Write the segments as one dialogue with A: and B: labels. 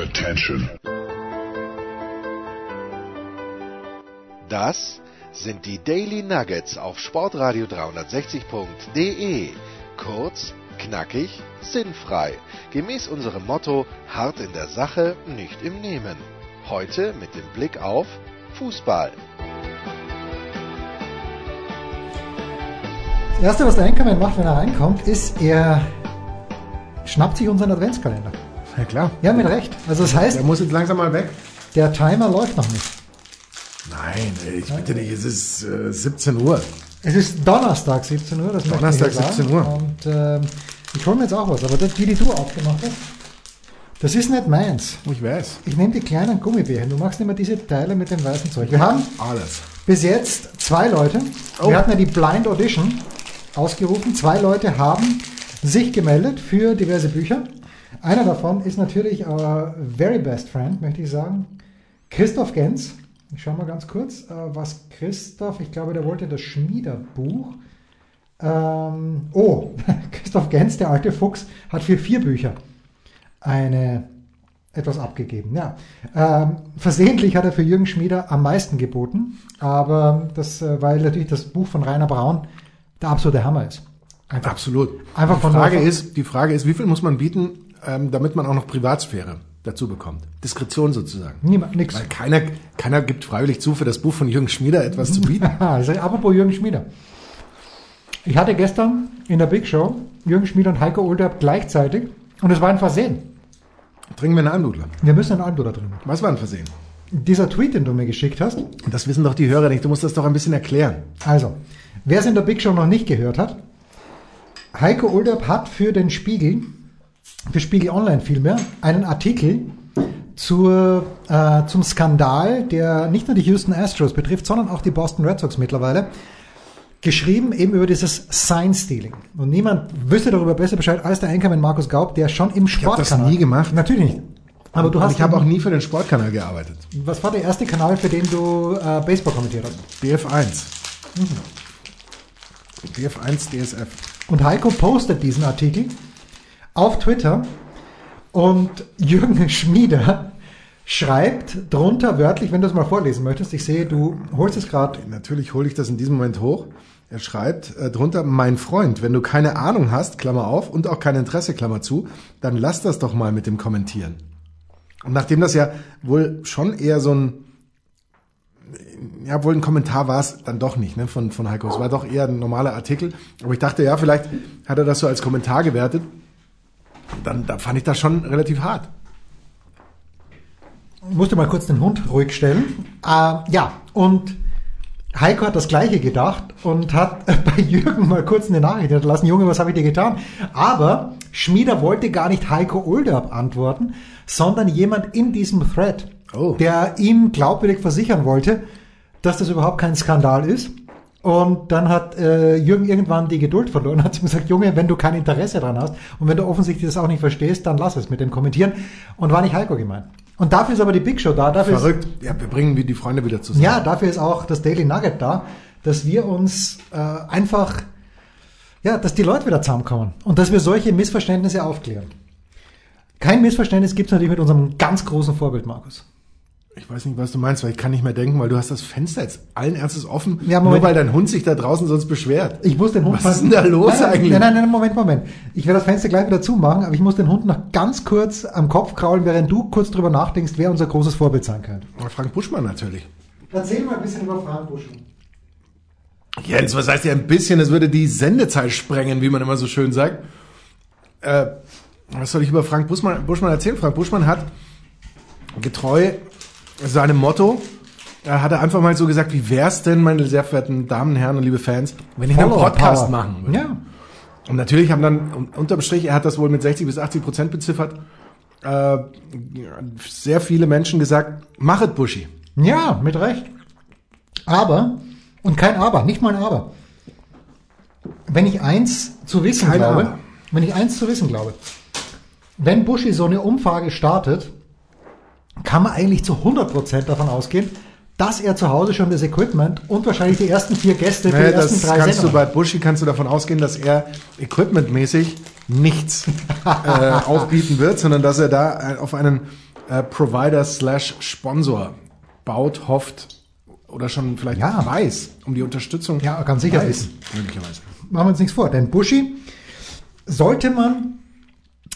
A: Attention.
B: Das sind die Daily Nuggets auf Sportradio 360.de. Kurz, knackig, sinnfrei. Gemäß unserem Motto: hart in der Sache, nicht im Nehmen. Heute mit dem Blick auf Fußball.
C: Das Erste, was der Einkommen macht, wenn er reinkommt, ist, er schnappt sich unseren Adventskalender.
D: Ja klar.
C: Ja, mit Recht. Also das heißt,
D: Der muss jetzt langsam mal weg.
C: der Timer läuft noch nicht.
D: Nein, ich bitte dich, es ist äh, 17 Uhr.
C: Es ist Donnerstag 17 Uhr, das
D: Donnerstag,
C: hier sagen.
D: 17 Uhr.
C: Und ähm, ich hole mir jetzt auch was, aber das, die, die du aufgemacht hast, das ist nicht meins.
D: Ich weiß.
C: Ich nehme die kleinen Gummibärchen. Du machst immer diese Teile mit dem weißen Zeug. Wir haben
D: Alles.
C: bis jetzt zwei Leute.
D: Oh.
C: Wir hatten ja die Blind Audition ausgerufen. Zwei Leute haben sich gemeldet für diverse Bücher. Einer davon ist natürlich our very best friend, möchte ich sagen, Christoph Gens. Ich schaue mal ganz kurz, äh, was Christoph, ich glaube, der wollte das Schmiederbuch. Ähm, oh, Christoph Gens, der alte Fuchs, hat für vier Bücher eine etwas abgegeben. Ja, ähm, versehentlich hat er für Jürgen Schmieder am meisten geboten, aber das, äh, weil natürlich das Buch von Rainer Braun der absolute Hammer ist. Einfach,
D: Absolut.
C: Einfach
D: die
C: von
D: Frage ist, die Frage ist, wie viel muss man bieten, ähm, damit man auch noch Privatsphäre dazu bekommt? Diskretion sozusagen.
C: niemand, nix.
D: Weil keiner, keiner gibt freiwillig zu, für das Buch von Jürgen Schmieder etwas zu bieten.
C: Also apropos Jürgen Schmieder. Ich hatte gestern in der Big Show Jürgen Schmieder und Heiko Olderb gleichzeitig und es war ein Versehen.
D: Trinken wir einen Almdudler.
C: Wir müssen einen Almdudler drin.
D: Was war ein Versehen?
C: Dieser Tweet, den du mir geschickt hast,
D: Und das wissen doch die Hörer nicht. Du musst das doch ein bisschen erklären.
C: Also, wer es in der Big Show noch nicht gehört hat, Heiko Olderb hat für den Spiegel, für Spiegel Online vielmehr, einen Artikel zur, äh, zum Skandal, der nicht nur die Houston Astros betrifft, sondern auch die Boston Red Sox mittlerweile, geschrieben eben über dieses Sign-Stealing. Und niemand wüsste darüber besser Bescheid als der Einkommen Markus Gaub, der schon im
D: hab das
C: Sportkanal...
D: nie gemacht.
C: Natürlich nicht. Aber du hast...
D: ich habe auch nie für den Sportkanal gearbeitet.
C: Was war der erste Kanal, für den du äh, Baseball kommentiert hast?
D: BF1. BF1 DSF.
C: Und Heiko postet diesen Artikel auf Twitter und Jürgen Schmieder schreibt drunter wörtlich, wenn du es mal vorlesen möchtest, ich sehe, du holst es gerade.
D: Natürlich hole ich das in diesem Moment hoch. Er schreibt äh, drunter, mein Freund, wenn du keine Ahnung hast, Klammer auf, und auch kein Interesse, Klammer zu, dann lass das doch mal mit dem Kommentieren. Und nachdem das ja wohl schon eher so ein, ja, wohl ein Kommentar war es dann doch nicht, ne, von, von Heiko. Es war doch eher ein normaler Artikel. Aber ich dachte, ja, vielleicht hat er das so als Kommentar gewertet. Dann, da fand ich das schon relativ hart.
C: Musste mal kurz den Hund ruhig stellen. Äh, ja, und Heiko hat das Gleiche gedacht und hat bei Jürgen mal kurz eine Nachricht hinterlassen. Junge, was habe ich dir getan? Aber Schmieder wollte gar nicht Heiko Olderb antworten, sondern jemand in diesem Thread,
D: Oh.
C: der ihm glaubwürdig versichern wollte, dass das überhaupt kein Skandal ist. Und dann hat äh, Jürgen irgendwann die Geduld verloren und hat ihm gesagt, Junge, wenn du kein Interesse dran hast und wenn du offensichtlich das auch nicht verstehst, dann lass es mit dem Kommentieren. Und war nicht Heiko gemeint. Und dafür ist aber die Big Show da. Dafür ist,
D: Verrückt. Ja, wir bringen die Freunde wieder zusammen.
C: ja, dafür ist auch das Daily Nugget da, dass wir uns äh, einfach, ja, dass die Leute wieder zusammenkommen und dass wir solche Missverständnisse aufklären. Kein Missverständnis gibt es natürlich mit unserem ganz großen Vorbild, Markus.
D: Ich weiß nicht, was du meinst, weil ich kann nicht mehr denken, weil du hast das Fenster jetzt allen Ernstes offen,
C: Ja,
D: nur weil dein Hund sich da draußen sonst beschwert.
C: Ich muss den Hund
D: Was ist denn da los
C: nein,
D: eigentlich?
C: Nein, nein, nein, Moment, Moment. Ich werde das Fenster gleich wieder zumachen, aber ich muss den Hund noch ganz kurz am Kopf kraulen, während du kurz drüber nachdenkst, wer unser großes Vorbild sein könnte.
D: Frank Buschmann natürlich.
C: Erzähl mal ein bisschen über Frank Buschmann.
D: Jens, was heißt ja ein bisschen? Das würde die Sendezeit sprengen, wie man immer so schön sagt. Äh, was soll ich über Frank Buschmann, Buschmann erzählen? Frank Buschmann hat getreu seinem Motto, hat er einfach mal so gesagt, wie wär's denn, meine sehr verehrten Damen, Herren und liebe Fans, wenn ich einen Podcast
C: Power.
D: machen würde?
C: Ja.
D: Und natürlich haben dann un- unterm Strich, er hat das wohl mit 60 bis 80 Prozent beziffert, äh, sehr viele Menschen gesagt, machet Buschi.
C: Ja, mit Recht. Aber, und kein Aber, nicht mal ein Aber. Wenn ich eins zu wissen
D: Kein
C: glaube,
D: Aber.
C: wenn ich eins zu wissen glaube, wenn Buschi so eine Umfrage startet, kann man eigentlich zu 100% davon ausgehen, dass er zu Hause schon das Equipment und wahrscheinlich die ersten vier Gäste für
D: Naja,
C: die ersten
D: das
C: drei
D: kannst du
C: Sendungen.
D: bei Buschi kannst du davon ausgehen, dass er equipmentmäßig nichts äh, aufbieten wird, sondern dass er da äh, auf einen äh, Provider slash Sponsor baut, hofft oder schon vielleicht
C: Ja.
D: weiß um die Unterstützung.
C: Ja, ganz sicher
D: weiß,
C: wissen.
D: Möglicherweise.
C: machen wir uns nichts vor. Denn Buschi sollte man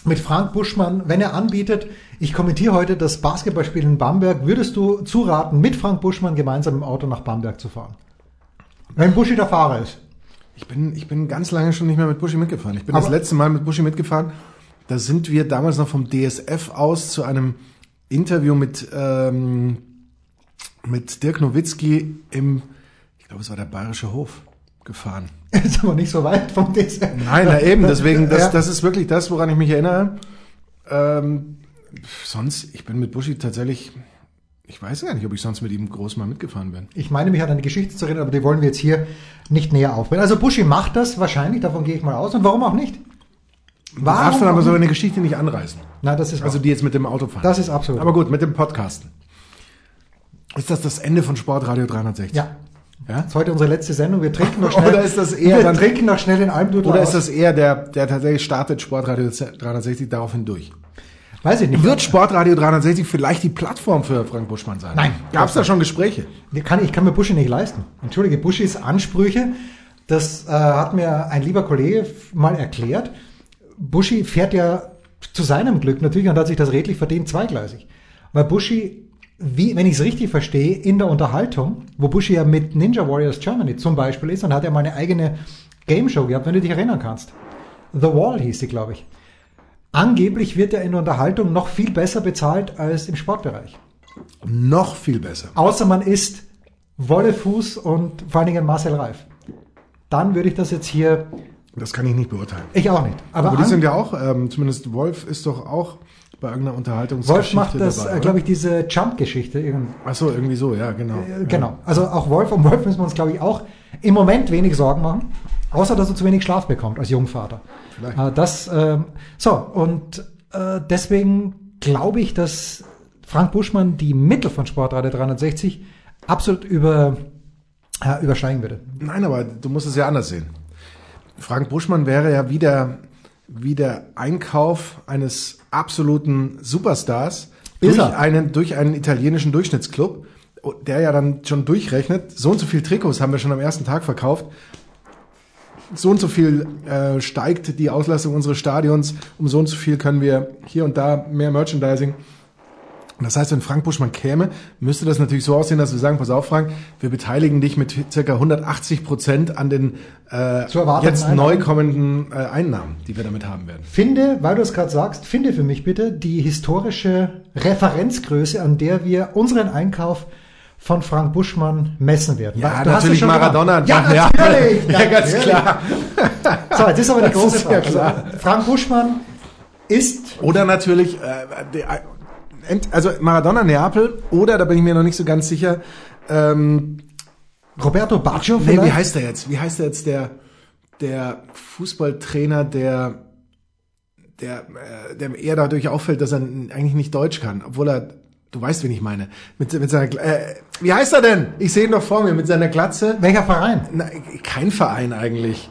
C: mit Frank Buschmann, wenn er anbietet, ich kommentiere heute das Basketballspiel in Bamberg, würdest du zuraten, mit Frank Buschmann gemeinsam im Auto nach Bamberg zu fahren? Wenn Buschi der Fahrer ist.
D: Ich bin, ich bin ganz lange schon nicht mehr mit Buschi mitgefahren. Ich bin das
C: Aber-
D: letzte Mal mit Buschi mitgefahren. Da sind wir damals noch vom DSF aus zu einem Interview mit, ähm, mit Dirk Nowitzki im, ich glaube, es war der Bayerische Hof, gefahren.
C: Ist aber nicht so weit vom DSF.
D: Nein, na eben, deswegen, das, das ist wirklich das, woran ich mich erinnere. Ähm, sonst, ich bin mit Buschi tatsächlich, ich weiß gar nicht, ob ich sonst mit ihm groß mal mitgefahren bin.
C: Ich meine, mich an eine Geschichte zu erinnern, aber die wollen wir jetzt hier nicht näher aufbringen. Also Buschi macht das wahrscheinlich, davon gehe ich mal aus. Und warum auch nicht?
D: Du darfst dann aber so eine Geschichte nicht anreißen.
C: Na, das ist
D: Also die jetzt mit dem Auto fahren.
C: Das ist absolut.
D: Aber gut, mit dem Podcasten. Ist das das Ende von Sportradio 360?
C: ja.
D: ja?
C: Das ist heute unsere letzte Sendung. Wir trinken noch schnell.
D: Oder ist das eher
C: wir
D: dann-
C: trinken noch schnell den Almdudler
D: Oder
C: aus.
D: ist das eher der, der tatsächlich startet Sportradio 360 daraufhin durch?
C: Weiß ich nicht.
D: Wird Sportradio 360 vielleicht die Plattform für Frank Buschmann sein?
C: Nein.
D: Gab es da schon Gespräche?
C: Ich kann, ich kann mir Buschi nicht leisten. Entschuldige, Buschis Ansprüche, das äh, hat mir ein lieber Kollege mal erklärt. Buschi fährt ja zu seinem Glück natürlich und hat sich das redlich verdient zweigleisig. Weil Buschi, wie, wenn ich es richtig verstehe, in der Unterhaltung, wo Buschi ja mit Ninja Warriors Germany zum Beispiel ist, und hat er mal eine eigene Game Show gehabt, wenn du dich erinnern kannst. The Wall hieß sie, glaube ich. Angeblich wird er in der Unterhaltung noch viel besser bezahlt als im Sportbereich.
D: Noch viel besser.
C: Außer man ist Wolle Fuß und vor allen Dingen Marcel Reif. Dann würde ich das jetzt hier,
D: Das kann ich nicht beurteilen.
C: ich auch nicht. Aber,
D: Aber die sind ja auch, ähm, zumindest Wolf ist doch auch bei irgendeiner Unterhaltungsgeschichte
C: Wolf macht das, äh, glaube ich, diese Jump-Geschichte.
D: Ach so, irgendwie so, ja, genau.
C: äh, Genau. Also auch Wolf, um Wolf müssen wir uns, glaube ich, auch im Moment wenig Sorgen machen. Außer, dass er zu wenig Schlaf bekommt als Jungvater.
D: Vielleicht.
C: Äh, das, ähm, so, und äh, deswegen glaube ich, dass Frank Buschmann die Mittel von Sportradio 360 absolut über, äh, übersteigen würde.
D: Nein, aber du musst es ja anders sehen. Frank Buschmann wäre ja wieder wie der Einkauf eines absoluten Superstars durch einen, durch einen italienischen Durchschnittsclub, der ja dann schon durchrechnet, so und so viel Trikots haben wir schon am ersten Tag verkauft, so und so viel äh, steigt die Auslastung unseres Stadions, um so und so viel können wir hier und da mehr Merchandising. Und das heißt, wenn Frank Buschmann käme, müsste das natürlich so aussehen, dass wir sagen, pass auf, Frank, wir beteiligen dich mit circa 180 Prozent an den äh, jetzt
C: Einnahmen.
D: neu kommenden äh, Einnahmen, die wir damit haben werden.
C: Finde, weil du es gerade sagst, finde für mich bitte die historische Referenzgröße, an der wir unseren Einkauf von Frank Buschmann messen werden.
D: Ja,
C: Du
D: natürlich Maradona.
C: Ja,
D: Ja,
C: natürlich.
D: ja, ganz klar.
C: So, jetzt ist aber die große
D: ja
C: Frage.
D: klar.
C: Also, Frank Buschmann ist
D: Oder natürlich, äh, ent- also Maradona Neapel, oder, da bin ich mir noch nicht so ganz sicher, ähm,
C: Roberto Baggio
D: nee,
C: vielleicht.
D: wie heißt der jetzt? Wie heißt der jetzt der, der Fußballtrainer, der, der, äh, der eher dadurch auffällt, dass er eigentlich nicht Deutsch kann, obwohl er, du weißt, wen ich meine, mit, mit seiner, äh, wie heißt er denn? Ich sehe ihn noch vor mir, mit seiner Glatze.
C: Welcher Verein?
D: Na, kein Verein eigentlich.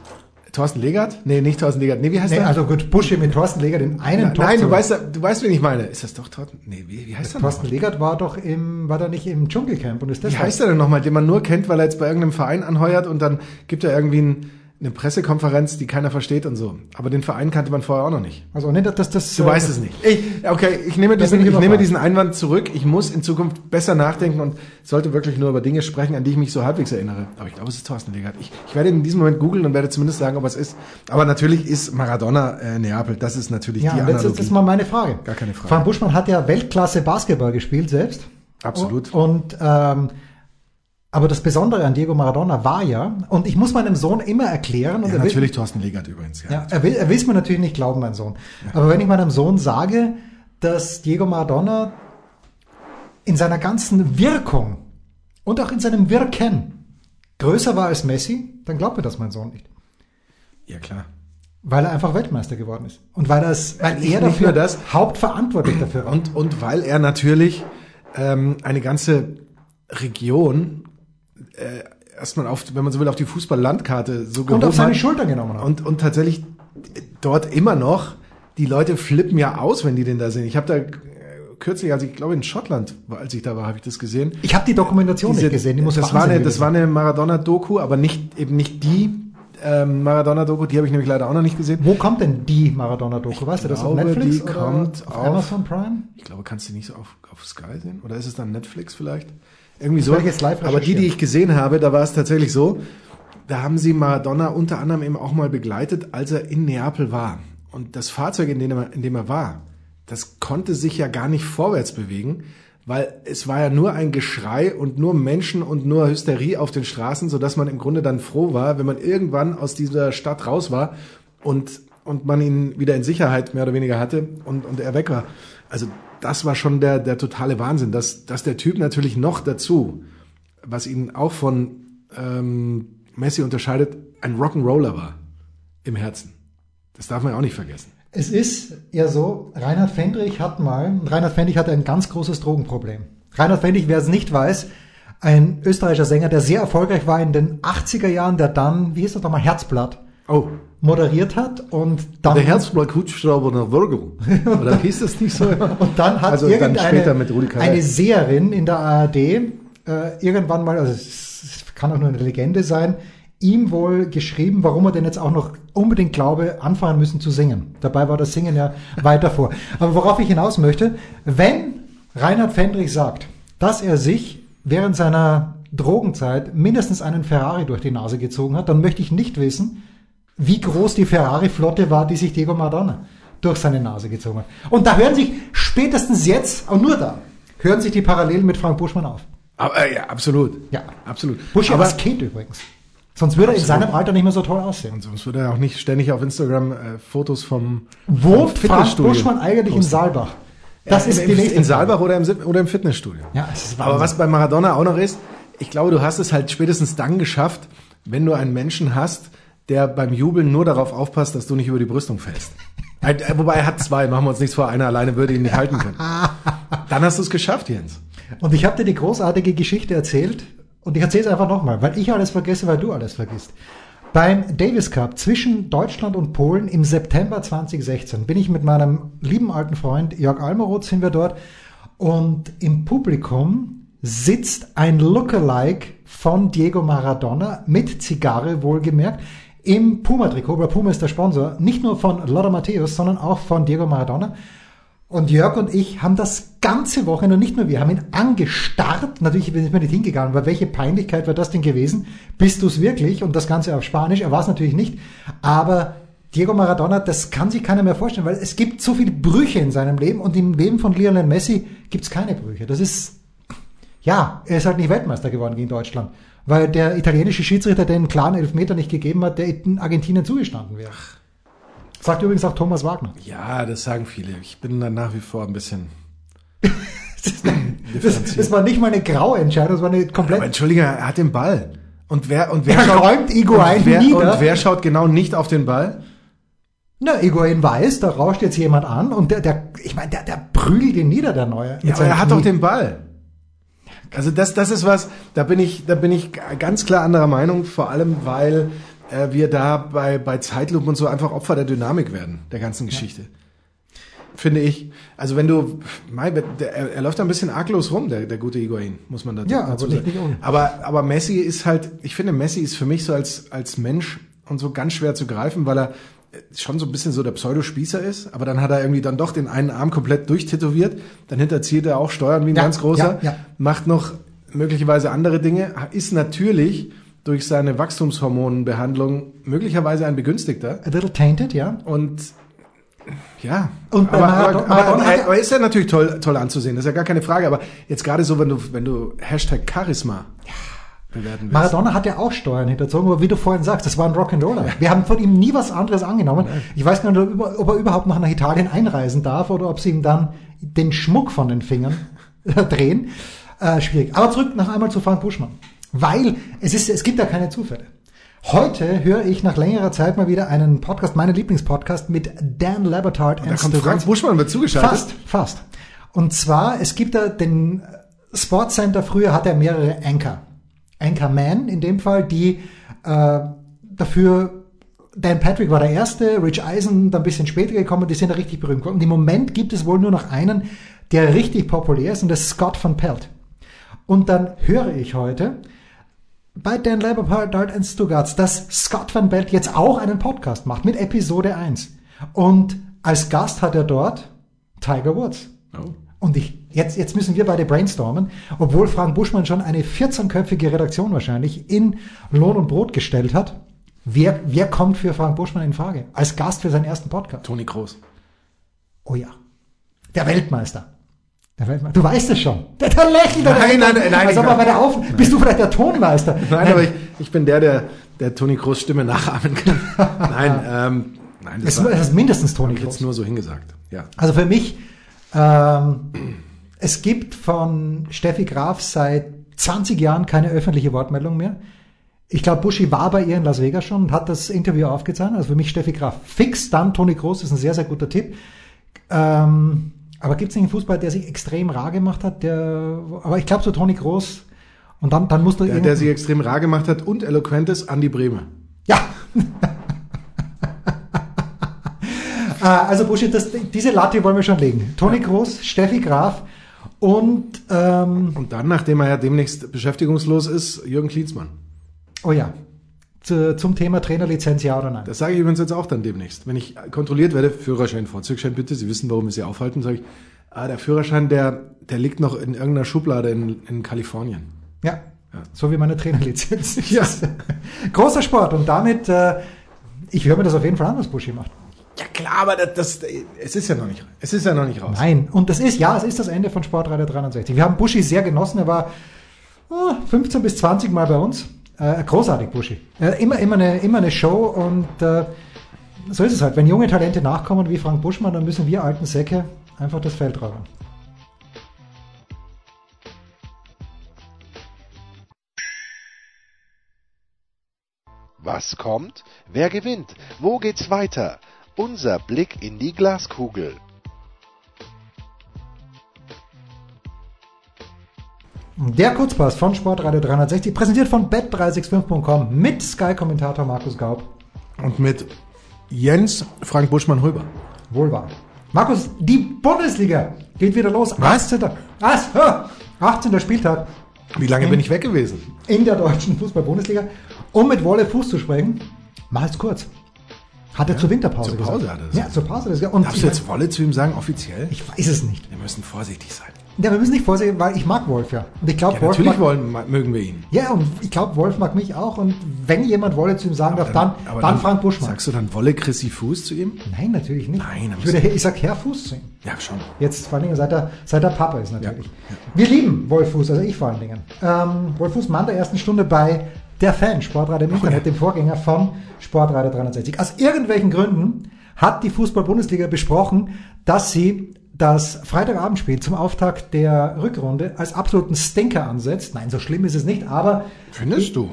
D: Thorsten Legert? Nee, nicht Thorsten Legert. Nee, wie heißt
C: Nee,
D: der?
C: also gut, Buschi mit Thorsten Legert in einem
D: Na,
C: Tor
D: nein, du weißt, du weißt, wen ich meine. Ist das doch Thorsten? Nee, wie, wie heißt er
C: Thorsten? Legert war doch im, war da nicht im Dschungelcamp und ist
D: Wie
C: deshalb.
D: heißt er denn nochmal, den man nur kennt, weil er jetzt bei irgendeinem Verein anheuert und dann gibt er irgendwie ein, eine Pressekonferenz, die keiner versteht und so. Aber den Verein kannte man vorher auch noch nicht.
C: Also nicht, dass das.
D: Du
C: äh,
D: weißt es nicht. Ich, okay, ich nehme, diesen,
C: ich
D: ich nehme diesen Einwand zurück. Ich muss in Zukunft besser nachdenken und sollte wirklich nur über Dinge sprechen, an die ich mich so halbwegs erinnere. Aber ich glaube, es ist Thorsten Legert. Ich, ich werde ihn in diesem Moment googeln und werde zumindest sagen, ob es ist. Aber natürlich ist Maradona äh, Neapel. Das ist natürlich
C: Ja,
D: die
C: und jetzt
D: Analogie.
C: ist mal meine Frage.
D: Gar keine Frage.
C: Frank Buschmann hat ja Weltklasse Basketball gespielt selbst.
D: Absolut.
C: Und ähm, aber das Besondere an Diego Maradona war ja, und ich muss meinem Sohn immer erklären, und
D: ja,
C: er will,
D: natürlich Thorsten Legert übrigens. Ja.
C: ja, er will, er will es mir natürlich nicht glauben, mein Sohn. Aber wenn ich meinem Sohn sage, dass Diego Maradona in seiner ganzen Wirkung und auch in seinem Wirken größer war als Messi, dann glaubt mir das mein Sohn nicht.
D: ja, klar.
C: Weil er einfach Weltmeister geworden ist. Und weil, das, weil
D: Nicht-
C: er dafür
D: das.
C: hauptverantwortlich dafür war.
D: Und, und weil er natürlich ähm, eine ganze Region äh, erstmal auf, wenn man so will, auf die Fußball-Landkarte so
C: Und
D: gehoben
C: auf seine
D: hat.
C: Schultern genommen hat.
D: Und, und tatsächlich dort immer noch, die Leute flippen ja aus, wenn die den da sehen. Ich habe da äh, kürzlich, als ich glaube in Schottland, als ich da war, habe ich das gesehen.
C: Ich habe die Dokumentation
D: Diese-
C: nicht gesehen. Die muss
D: das war eine, das war eine Maradona-Doku, aber nicht eben nicht die ähm, Maradona-Doku, die habe ich nämlich leider auch noch nicht gesehen.
C: Wo kommt denn die Maradona-Doku? Weißt du das auf
D: glaube,
C: Netflix
D: die kommt
C: auf
D: auf-
C: Amazon Prime?
D: Ich glaube, kannst du nicht so auf, auf Sky sehen? Oder ist es dann Netflix vielleicht? Irgendwie so. Aber die, die ich gesehen habe, da war es tatsächlich so, da haben sie Maradona unter anderem eben auch mal begleitet, als er in Neapel war. Und das Fahrzeug, in dem er, in dem er war, das konnte sich ja gar nicht vorwärts bewegen, weil es war ja nur ein Geschrei und nur Menschen und nur Hysterie auf den Straßen, sodass man im Grunde dann froh war, wenn man irgendwann aus dieser Stadt raus war und, und man ihn wieder in Sicherheit mehr oder weniger hatte und, und er weg war. Also das war schon der, der totale Wahnsinn, dass, dass der Typ natürlich noch dazu, was ihn auch von ähm, Messi unterscheidet, ein Rock'n'Roller war im Herzen. Das darf man ja auch nicht vergessen.
C: Es ist ja so, Reinhard Fendrich hat mal, Reinhard Fendrich hatte ein ganz großes Drogenproblem. Reinhard Fendrich, wer es nicht weiß, ein österreichischer Sänger, der sehr erfolgreich war in den 80er Jahren, der dann, wie hieß das nochmal, Herzblatt
D: Oh,
C: moderiert hat und dann
D: der Herzblatt Hutschrauber nach Würgel. Oder hieß das nicht so?
C: Und dann hat
D: Also dann
C: irgendeine
D: Carell.
C: eine Seherin in der ARD äh, irgendwann mal, also es kann auch nur eine Legende sein, ihm wohl geschrieben, warum er denn jetzt auch noch unbedingt glaube, anfangen müssen zu singen. Dabei war das Singen ja weiter vor. Aber worauf ich hinaus möchte, wenn Reinhard Fendrich sagt, dass er sich während seiner Drogenzeit mindestens einen Ferrari durch die Nase gezogen hat, dann möchte ich nicht wissen, wie groß die Ferrari-Flotte war, die sich Diego Maradona durch seine Nase gezogen hat. Und da hören sich spätestens jetzt, und nur da, hören sich die Parallelen mit Frank Buschmann auf.
D: Aber, äh, ja, absolut.
C: Ja.
D: Absolut.
C: Buschi
D: Aber
C: als Kind übrigens. Sonst würde er in seinem Alter nicht mehr so toll aussehen.
D: und sonst würde er auch nicht ständig auf Instagram äh, Fotos vom
C: Wohnt
D: vom
C: Frank Buschmann eigentlich in. Saalbach? Das
D: Ja,
C: ist
D: in,
C: die nächste
D: in. Saalbach oder im, oder im Fitnessstudio.
C: Ja, es ist
D: Aber
C: Wahnsinn.
D: was bei Maradona auch noch ist, ich glaube, du hast es halt spätestens dann geschafft, wenn du einen Menschen hast, der beim Jubeln nur darauf aufpasst, dass du nicht über die Brüstung fällst. Äh, Wobei er hat zwei, machen wir uns nichts vor, einer alleine würde ihn nicht halten können. Dann hast du es geschafft, Jens.
C: Und ich habe dir die großartige Geschichte erzählt und ich erzähle es einfach nochmal, weil ich alles vergesse, weil du alles vergisst. Beim Davis Cup zwischen Deutschland und Polen im September 2016 bin ich mit meinem lieben alten Freund Jörg Almeroth sind wir dort und im Publikum sitzt ein Lookalike von Diego Maradona mit Zigarre wohlgemerkt im Puma-Trikot, weil Puma ist der Sponsor, nicht nur von Lothar Matthäus, sondern auch von Diego Maradona. Und Jörg und ich haben das ganze Wochenende, nicht nur wir, haben ihn angestarrt. Natürlich bin ich mir nicht hingegangen, weil welche Peinlichkeit wäre das denn gewesen? Bist du es wirklich? Und das Ganze auf Spanisch. Er war es natürlich nicht. Aber Diego Maradona, das kann sich keiner mehr vorstellen, weil es gibt so viele Brüche in seinem Leben und im Leben von Lionel Messi gibt es keine Brüche. Das ist, ja, er ist halt nicht Weltmeister geworden gegen Deutschland, weil der italienische Schiedsrichter den klaren Elfmeter nicht gegeben hat, der in Argentinien zugestanden wäre. Sagt übrigens auch Thomas Wagner.
D: Ja, das sagen viele. Ich bin dann nach wie vor ein bisschen.
C: Das, das war nicht mal eine graue Entscheidung, das war eine komplett.
D: Aber Entschuldige, er hat den Ball. Und wer, und wer
C: Er räumt Higuain
D: und wer,
C: nieder.
D: Und wer schaut genau nicht auf den Ball?
C: Na, Higuain weiß, da rauscht jetzt jemand an und der, der ich meine, der, der prügelt ihn nieder, der Neue.
D: Ja, aber er hat doch den Ball. Also das, das ist was, da bin ich, da bin ich ganz klar anderer Meinung, vor allem weil äh, wir da bei, bei Zeitlupe und so einfach Opfer der Dynamik werden, der ganzen Geschichte. Finde ich. Also wenn du, mei, der, er, er läuft da ein bisschen arglos rum, der, der gute Higuain, muss man da
C: Ja,
D: dazu sagen. Aber, aber Messi ist halt, ich finde Messi ist für mich so als, als Mensch und so ganz schwer zu greifen, weil er schon so ein bisschen so der Pseudospießer ist, aber dann hat er irgendwie dann doch den einen Arm komplett durchtätowiert, dann hinterzieht er auch Steuern wie ein
C: Ja,
D: ganz großer,
C: ja, ja.
D: macht noch möglicherweise andere Dinge, ist natürlich durch seine Wachstumshormonbehandlung möglicherweise ein Begünstigter
C: A little tainted, ja.
D: und ja,
C: Und
D: aber, aber, aber,
C: Maradona hat er-
D: aber ist ja natürlich toll, toll anzusehen, das ist ja gar keine Frage, aber jetzt gerade so, wenn du, wenn du Hashtag Charisma bewerten willst.
C: Maradona hat ja auch Steuern hinterzogen, aber wie du vorhin sagst, das war ein Rock'n'Roller. Wir haben von ihm nie was anderes angenommen. Ich weiß gar nicht, ob er- er überhaupt noch nach Italien einreisen darf oder ob sie ihm dann den Schmuck von den Fingern drehen. Äh, schwierig. Aber zurück noch einmal zu Frank Buschmann. Weil es ist, es gibt ja keine Zufälle. Heute höre ich nach längerer Zeit mal wieder einen Podcast, meinen Lieblingspodcast mit Dan Labertard
D: da kommt Frank Buschmann wird zugeschaltet.
C: Fast, fast. Und zwar, es gibt da den Sportcenter, früher hat er mehrere Anchor. Anchorman in dem Fall, die äh, dafür, Dan Patrick war der erste, Rich Eisen dann ein bisschen später gekommen, die sind da richtig berühmt geworden. Und im Moment gibt es wohl nur noch einen, der richtig populär ist und das ist Scott van Pelt. Und dann höre ich heute bei Dan Leopard and Stuttgart, dass Scott van Pelt jetzt auch einen Podcast macht mit Episode 1. Und als Gast hat er dort Tiger Woods.
D: Oh.
C: Und ich, jetzt, jetzt müssen wir beide brainstormen, obwohl Frank Buschmann schon eine 14-köpfige Redaktion wahrscheinlich in Lohn und Brot gestellt hat. Wer, wer kommt für Frank Buschmann in Frage? Als Gast für seinen ersten Podcast?
D: Toni Kroos.
C: Oh ja. Der Weltmeister. Der Weltmeister. Du weißt es schon. Der, der lächelt. der
D: Nein, nein, nein,
C: Als ob
D: ich-
C: er bei der Auf Bist du vielleicht der Tonmeister?
D: Nein, aber ich, ich bin der, der, der Toni Kroos Stimme nachahmen kann. nein, ähm, nein, das,
C: Es
D: war,
C: ist mindestens Toni
D: hab ich jetzt nur so hingesagt. Ja.
C: Also für mich, ähm, es gibt von Steffi Graf seit 20 Jahren keine öffentliche Wortmeldung mehr. Ich glaube, Buschi war bei ihr in Las Vegas schon und hat das Interview aufgezeichnet. Also für mich Steffi Graf fix, dann Toni Groß ist ein sehr, sehr guter Tipp. Ähm, aber gibt es einen Fußball, der sich extrem rar gemacht hat? Der, aber ich glaube so Toni Groß und dann, dann musst du
D: Der, der sich extrem rar gemacht hat und eloquent ist, Andi Brehme.
C: Ja. Äh, also Buschi, das, diese Latte wollen wir schon legen. Toni Groß, Steffi Graf und ähm,
D: Und dann, nachdem er ja demnächst beschäftigungslos ist, Jürgen Klinsmann.
C: oh ja, zu, zum Thema Trainerlizenz ja oder nein.
D: Das sage ich übrigens jetzt auch dann demnächst. Wenn ich kontrolliert werde, Führerschein, Fahrzeugschein bitte, Sie wissen, warum wir Sie aufhalten, sage ich, ah, der Führerschein, der, der liegt noch in irgendeiner Schublade in, in Kalifornien.
C: Ja, so wie meine Trainerlizenz.
D: Ja.
C: Großer Sport und damit, äh, ich höre mir das auf jeden Fall an, was Buschi macht.
D: Ja klar, aber das, das, es ist ja noch nicht, es ist ja noch nicht raus.
C: Nein, und das ist, ja, es ist das Ende von Sportreiter 360. Wir haben Buschi sehr genossen, er war ah, 15 bis 20 Mal bei uns. Äh, großartig, Buschi. Äh, immer, immer, eine, immer eine Show und äh, so ist es halt. Wenn junge Talente nachkommen wie Frank Buschmann, dann müssen wir alten Säcke einfach das Feld räumen.
B: Was kommt? Wer gewinnt? Wo geht's weiter? Unser Blick in die Glaskugel.
C: Der Kurzpass von Sportradio 360, präsentiert von bet365.com mit Sky-Kommentator Markus Gaub.
D: Und mit Jens Frank Buschmann-Hulber.
C: Wohl wahr. Markus, die Bundesliga geht wieder los.
D: Was?
C: 18. Was? Ah, 18. Spieltag
D: Wie lange bin ich weg gewesen?
C: in der deutschen Fußball-Bundesliga. Um mit Wolle Fuß zu sprechen, mal's kurz. Hat er zur Winterpause
D: zur Pause
C: gesagt.
D: hat er das
C: Ja, zur Pause. das gesagt. Und
D: Darfst du jetzt Wolle zu ihm sagen, offiziell?
C: ich weiß es nicht.
D: Wir müssen vorsichtig sein.
C: Ja, wir müssen nicht vorsichtig, weil ich mag Wolf ja. Und ich glaube,
D: Ja,
C: Wolf
D: natürlich
C: mag,
D: wollen, mögen wir ihn.
C: ja, und ich glaube, Wolf mag mich auch. Und wenn jemand Wolle zu ihm sagen darf, dann,
D: Aber
C: dann Frank Buschmann.
D: Sagst du dann Wolle Chrissy Fuß zu ihm?
C: Nein, natürlich nicht.
D: Nein, aber
C: ich, würde, ich sag Herr Fuß zu ihm.
D: Ja, schon.
C: Jetzt vor allen Dingen seit er, seit er Papa ist natürlich.
D: Ja,
C: Wir lieben Wolf Fuß, also ich vor allen Dingen. Ähm, Wolf Fuß Mann der ersten Stunde bei der Fan, Sportreiter im Internet, dem Vorgänger von Sportreiter 360. Aus irgendwelchen Gründen hat die Fußball-Bundesliga besprochen, dass sie das Freitagabendspiel zum Auftakt der Rückrunde als absoluten Stinker ansetzt. Nein, so schlimm ist es nicht, aber
D: Findest du?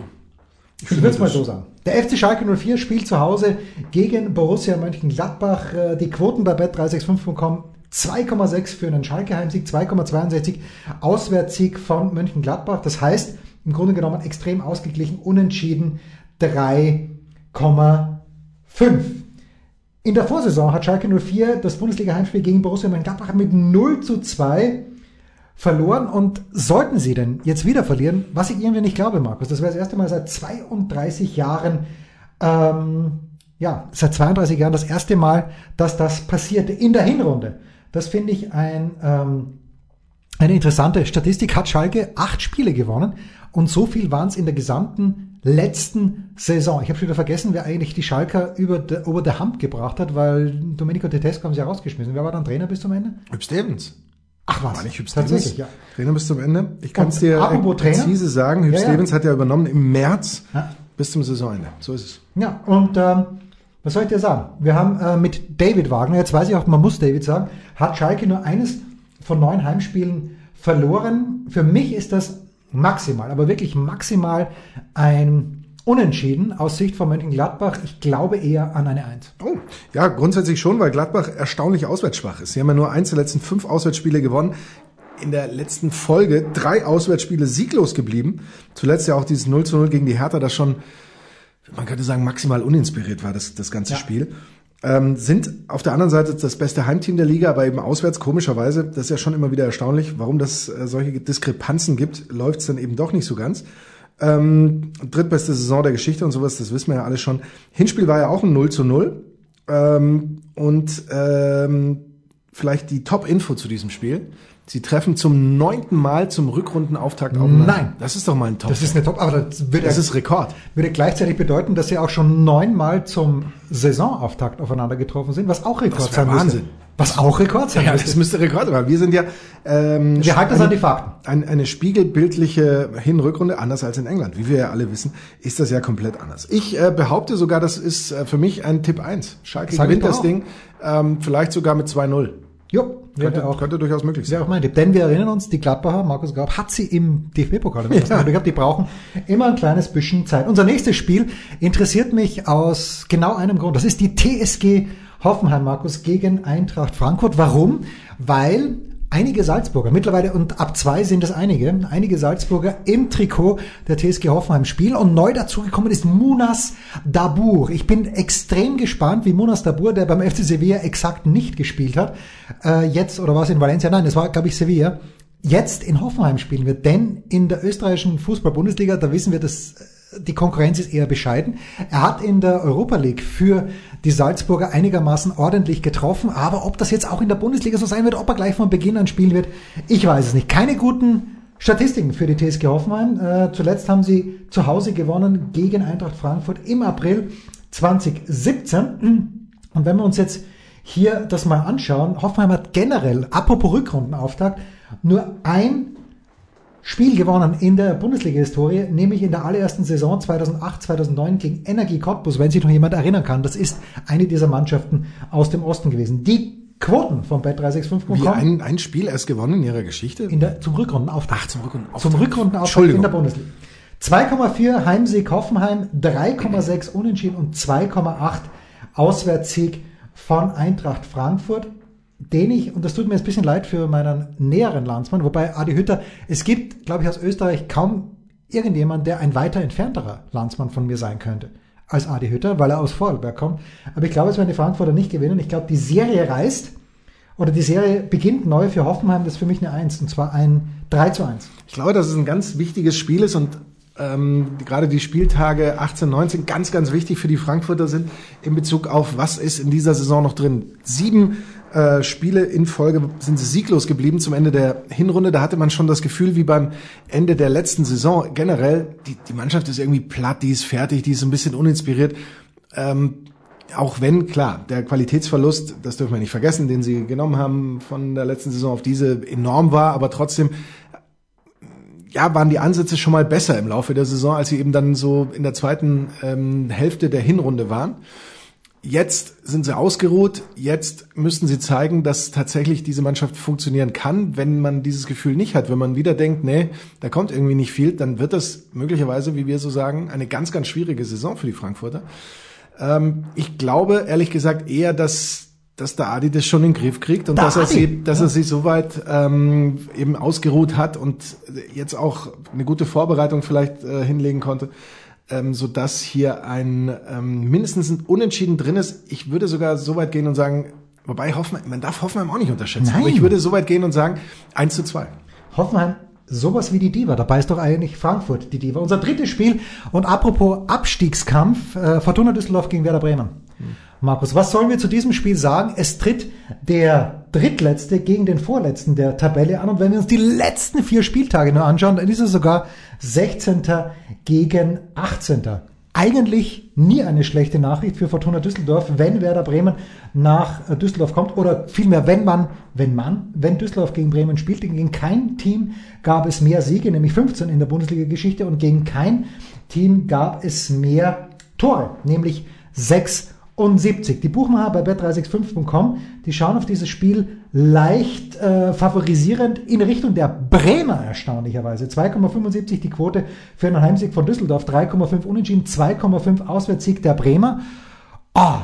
C: ich würde es mal so sagen. Der FC Schalke 04 spielt zu Hause gegen Borussia Mönchengladbach. Äh, Die Quoten bei bet365.com 2,6 für einen Schalke Heimsieg, 2,62 Auswärtssieg von Mönchengladbach. Das heißt, im Grunde genommen extrem ausgeglichen, unentschieden 3,5. In der Vorsaison hat Schalke 04 das Bundesliga-Heimspiel gegen Borussia Mönchengladbach mit 0 zu 2 verloren und sollten sie denn jetzt wieder verlieren, was ich irgendwie nicht glaube, Markus, das wäre das erste Mal seit 32 Jahren, ähm, ja, seit 32 Jahren das erste Mal, dass das passierte in der Hinrunde. Das finde ich ein, ähm, eine interessante Statistik. Hat Schalke acht Spiele gewonnen und so viel waren es in der gesamten letzten Saison. Ich habe schon wieder vergessen, wer eigentlich die Schalker über der, über der Hand gebracht hat, weil Domenico Tedesco haben sie ja rausgeschmissen. Wer war dann Trainer bis zum Ende?
D: Hüb Stevens.
C: Ach was,
D: War nicht Hüb
C: tatsächlich,
D: Stevens?
C: ja.
D: Trainer bis zum Ende. Ich kann es dir
C: Trainer?
D: präzise sagen. Hüb
C: Ja, ja.
D: Stevens hat ja übernommen im März
C: Ja.
D: bis zum Saisonende. So ist es.
C: Ja, und ähm, was soll ich dir sagen? Wir haben äh, mit David Wagner, jetzt weiß ich auch, man muss David sagen, hat Schalke nur eines von neun Heimspielen verloren. Für mich ist das maximal, aber wirklich maximal ein Unentschieden aus Sicht von Mönchengladbach. Ich glaube eher an eine Eins.
D: Oh, ja, grundsätzlich schon, weil Gladbach erstaunlich auswärtsschwach ist. Sie haben ja nur eins der letzten fünf Auswärtsspiele gewonnen. In der letzten Folge drei Auswärtsspiele sieglos geblieben. Zuletzt ja auch dieses 0 zu 0 gegen die Hertha, das schon, man könnte sagen, maximal uninspiriert war, das, das ganze
C: Ja.
D: Spiel. Ähm, sind auf der anderen Seite das beste Heimteam der Liga, aber eben auswärts komischerweise, das ist ja schon immer wieder erstaunlich, warum das äh, solche Diskrepanzen gibt, läuft es dann eben doch nicht so ganz. Ähm, drittbeste Saison der Geschichte und sowas, das wissen wir ja alle schon. Hinspiel war ja auch ein 0 zu 0. Ähm, und ähm, vielleicht die Top-Info zu diesem Spiel. Sie treffen zum neunten Mal zum Rückrundenauftakt aufeinander.
C: Nein.
D: Das ist doch mal ein Top.
C: Das ist eine Top, aber das würde,
D: das ist Rekord.
C: würde gleichzeitig bedeuten, dass sie auch schon neunmal zum Saisonauftakt aufeinander getroffen sind, was auch Rekord
D: Das
C: sein müsste.
D: Wahnsinn.
C: Was auch Rekord sein
D: Ja,
C: müsste.
D: das müsste Rekord sein. Wir sind ja ähm,
C: Wir halten
D: eine-
C: an die Fakten.
D: Ein, eine spiegelbildliche Hinrückrunde, anders als in England. Wie wir ja alle wissen, ist das ja komplett anders. Ich äh, behaupte sogar, das ist äh, für mich ein Tipp 1. Schalke
C: ich
D: gewinnt das. Ding, ähm, vielleicht sogar mit 2-0.
C: Jo,
D: Könnte,
C: auch,
D: könnte durchaus möglich sein.
C: wäre auch mein Tipp. Denn wir erinnern uns, die Gladbacher, Markus Gaub, hat sie im DFB-Pokal
D: Ja.
C: Gehabt. Die brauchen immer ein kleines bisschen Zeit. Unser nächstes Spiel interessiert mich aus genau einem Grund. Das ist die TSG Hoffenheim, Markus, gegen Eintracht Frankfurt. Warum? Weil einige Salzburger, mittlerweile und ab zwei sind es einige, einige Salzburger im Trikot der TSG Hoffenheim spielen und neu dazugekommen ist Munas Dabur. Ich bin extrem gespannt, wie Munas Dabur, der beim FC Sevilla exakt nicht gespielt hat, äh, jetzt, oder war es in Valencia? Nein, es war, glaube ich, Sevilla, jetzt in Hoffenheim spielen wird. Denn in der österreichischen Fußball-Bundesliga, da wissen wir, dass äh, die Konkurrenz ist eher bescheiden. Er hat in der Europa League für die Salzburger einigermaßen ordentlich getroffen, aber ob das jetzt auch in der Bundesliga so sein wird, ob er gleich von Beginn an spielen wird, ich weiß es nicht. Keine guten Statistiken für die TSG Hoffenheim. Äh, zuletzt haben sie zu Hause gewonnen gegen Eintracht Frankfurt im April 2017. Und wenn wir uns jetzt hier das mal anschauen, Hoffenheim hat generell, apropos Rückrundenauftakt, nur ein Spiel gewonnen in der Bundesliga-Historie, nämlich in der allerersten Saison 2008-2009 gegen Energie Cottbus, wenn sich noch jemand erinnern kann. Das ist eine dieser Mannschaften aus dem Osten gewesen. Die Quoten von
D: Wie
C: bet365.com
D: ein, ein Spiel erst gewonnen in ihrer Geschichte?
C: in der, zum Rückrundenauftakt.
D: Ach, zum Rückrundenauftakt.
C: Zum Rückrundenauftakt in der Bundesliga. 2,4 Heimsieg Hoffenheim, 3,6 Unentschieden und 2,8 Auswärtssieg von Eintracht Frankfurt. Den ich, und das tut mir jetzt ein bisschen leid für meinen näheren Landsmann, wobei Adi Hütter, es gibt, glaube ich, aus Österreich kaum irgendjemand, der ein weiter entfernterer Landsmann von mir sein könnte als Adi Hütter, weil er aus Vorarlberg kommt. Aber ich glaube, es werden die Frankfurter nicht gewinnen. Ich glaube, die Serie reißt oder die Serie beginnt neu für Hoffenheim. Das ist für mich eine 1 und zwar ein 3 zu 1.
D: Ich glaube, dass es ein ganz wichtiges Spiel ist und ähm, gerade die Spieltage 18, 19 ganz, ganz wichtig für die Frankfurter sind in Bezug auf, was ist in dieser Saison noch drin. Sieben äh, Spiele in Folge sind sie sieglos geblieben zum Ende der Hinrunde. Da hatte man schon das Gefühl, wie beim Ende der letzten Saison generell, die, die Mannschaft ist irgendwie platt, die ist fertig, die ist ein bisschen uninspiriert. Ähm, auch wenn, klar, der Qualitätsverlust, das dürfen wir nicht vergessen, den sie genommen haben von der letzten Saison auf diese enorm war, aber trotzdem ja, waren die Ansätze schon mal besser im Laufe der Saison, als sie eben dann so in der zweiten ähm, Hälfte der Hinrunde waren. Jetzt sind sie ausgeruht. Jetzt müssten sie zeigen, dass tatsächlich diese Mannschaft funktionieren kann. Wenn man dieses Gefühl nicht hat, wenn man wieder denkt, nee, da kommt irgendwie nicht viel, dann wird das möglicherweise, wie wir so sagen, eine ganz, ganz schwierige Saison für die Frankfurter. Ähm, ich glaube, ehrlich gesagt, eher, dass dass der Adi das schon in den Griff kriegt und
C: Der
D: dass er sie, dass
C: ja.
D: er sich soweit ähm, eben ausgeruht hat und jetzt auch eine gute Vorbereitung vielleicht äh, hinlegen konnte, ähm, so dass hier ein ähm, mindestens ein Unentschieden drin ist. Ich würde sogar so weit gehen und sagen, wobei Hoffenheim, man darf Hoffenheim auch nicht unterschätzen,
C: Nein.
D: aber ich würde so weit gehen und sagen 1 zu 2.
C: Hoffenheim, sowas wie die Diva. Dabei ist doch eigentlich Frankfurt die Diva. Unser drittes Spiel. Und apropos Abstiegskampf, äh, Fortuna Düsseldorf gegen Werder Bremen. Markus, was sollen wir zu diesem Spiel sagen? Es tritt der Drittletzte gegen den Vorletzten der Tabelle an. Und wenn wir uns die letzten vier Spieltage nur anschauen, dann ist es sogar 16. gegen 18. Eigentlich nie eine schlechte Nachricht für Fortuna Düsseldorf, wenn Werder Bremen nach äh, Düsseldorf kommt oder vielmehr, wenn man, wenn man, wenn Düsseldorf gegen Bremen spielt, gegen kein Team gab es mehr Siege, nämlich 15 in der Bundesliga-Geschichte und gegen kein Team gab es mehr Tore, nämlich 76. Die Buchmacher bei bet365.com, die schauen auf dieses Spiel leicht äh, favorisierend in Richtung der Bremer erstaunlicherweise. 2,75 die Quote für einen Heimsieg von Düsseldorf, 3,5 Unentschieden, 2,5 Auswärtssieg der Bremer. Ah,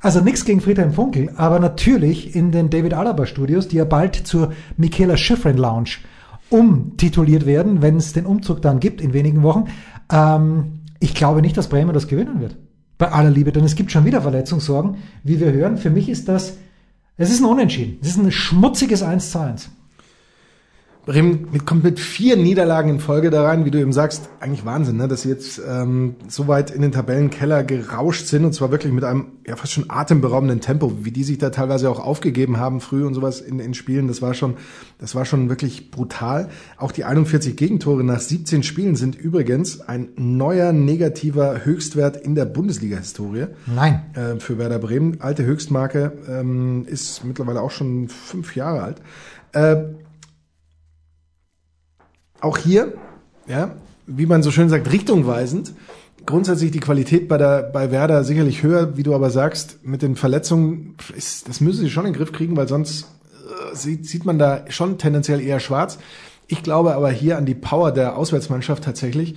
C: also nichts gegen Friedhelm Funkel, aber natürlich in den David Alaba Studios, die ja bald zur Michaela Schifrin Lounge umtituliert werden, wenn es den Umzug dann gibt in wenigen Wochen. Ähm, ich glaube nicht, dass Bremen das gewinnen wird. Bei aller Liebe, denn es gibt schon wieder Verletzungssorgen, wie wir hören. Für mich ist das, es ist ein Unentschieden. Es ist ein schmutziges 1 zu 1.
D: Bremen mit, kommt mit vier Niederlagen in Folge da rein, wie du eben sagst, eigentlich Wahnsinn, ne? dass sie jetzt ähm, so weit in den Tabellenkeller gerauscht sind und zwar wirklich mit einem ja fast schon atemberaubenden Tempo, wie die sich da teilweise auch aufgegeben haben früh und sowas in, in Spielen, das war schon, das war schon wirklich brutal. Auch die 41 Gegentore nach 17 Spielen sind übrigens ein neuer negativer Höchstwert in der Bundesliga-Historie.
C: Nein.
D: Äh, für Werder Bremen. Alte Höchstmarke ähm, ist mittlerweile auch schon fünf Jahre alt. Äh, auch hier, ja, wie man so schön sagt, richtungweisend. Grundsätzlich die Qualität bei der bei Werder sicherlich höher, wie du aber sagst, mit den Verletzungen ist, das müssen sie schon in den Griff kriegen, weil sonst äh, sieht, sieht man da schon tendenziell eher schwarz. Ich glaube aber hier an die Power der Auswärtsmannschaft tatsächlich.